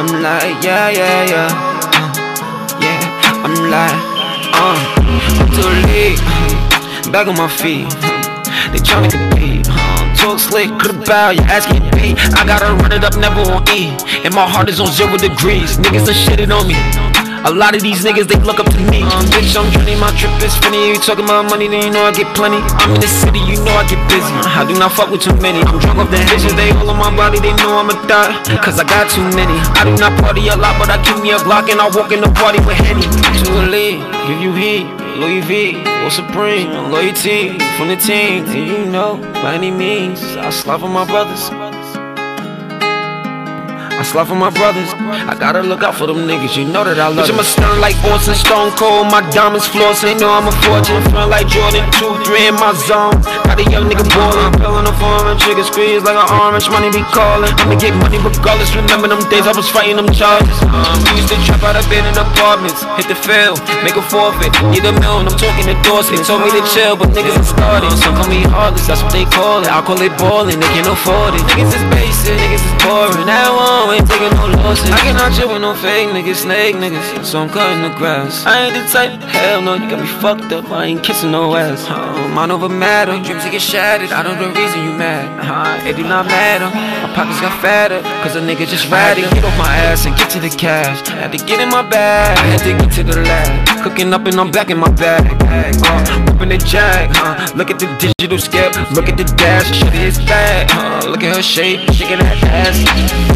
I'm like, yeah, yeah, yeah. Uh, yeah, I'm like, uh, I'm too late. Back on my feet. They tryna compete. Uh, talk slick, could've bow, you asking me. I gotta run it up, never on E. And my heart is on zero degrees. Niggas are shitting on me. A lot of these niggas, they look up to me. Um, bitch, I'm drinking, my trip is funny. You talking about money, then you know I get plenty. I'm in the city, you know I get busy. I do not fuck with too many. I'm drunk off the bitches, they all on my body, they know I'm a thot. Cause I got too many. I do not party a lot, but I keep me a Glock and I walk in the party with Henny. Too elite, give you heat. Louis V, or Supreme, loyalty from the team. And you know, by any means, I slap on my brothers. I slap for my brothers. I gotta look out for them niggas. You know that I love them. I'm a stun like Austin Stone Cold. My diamonds floss. They know I'm a fortune. Feeling like Jordan 2, 3 in my zone. Got a young nigga ballin'. Pillin' the foreign. Trigger squeeze like an orange. Money be callin'. I'ma get money regardless. Remember them days I was fighting them charges. Um, we used to trap out of bed in apartments. Hit the field. Make a forfeit. Need a million. I'm talking to Dorset. Told me to chill, but niggas are started. Some call me heartless. That's what they call it. I call it ballin'. They can't afford it. Niggas is basic. One ain't taking no losses. I cannot chill with no fake niggas, snake niggas. So I'm cutting the grass. I ain't the type, hell no, you got me fucked up. I ain't kissing no ass. Oh, mind over matter, dreams get shattered. I don't know the reason you mad. Uh, it do not matter. My pockets got fatter, cause a nigga just ratted. Get off my ass and get to the cash. I had to get in my bag, I had to get to the lab. Cooking up and I'm back in my bag. Uh, the jack, uh, look at the digital skip, look at the dash, shit is bad. Uh, look at her shape, shaking that ass.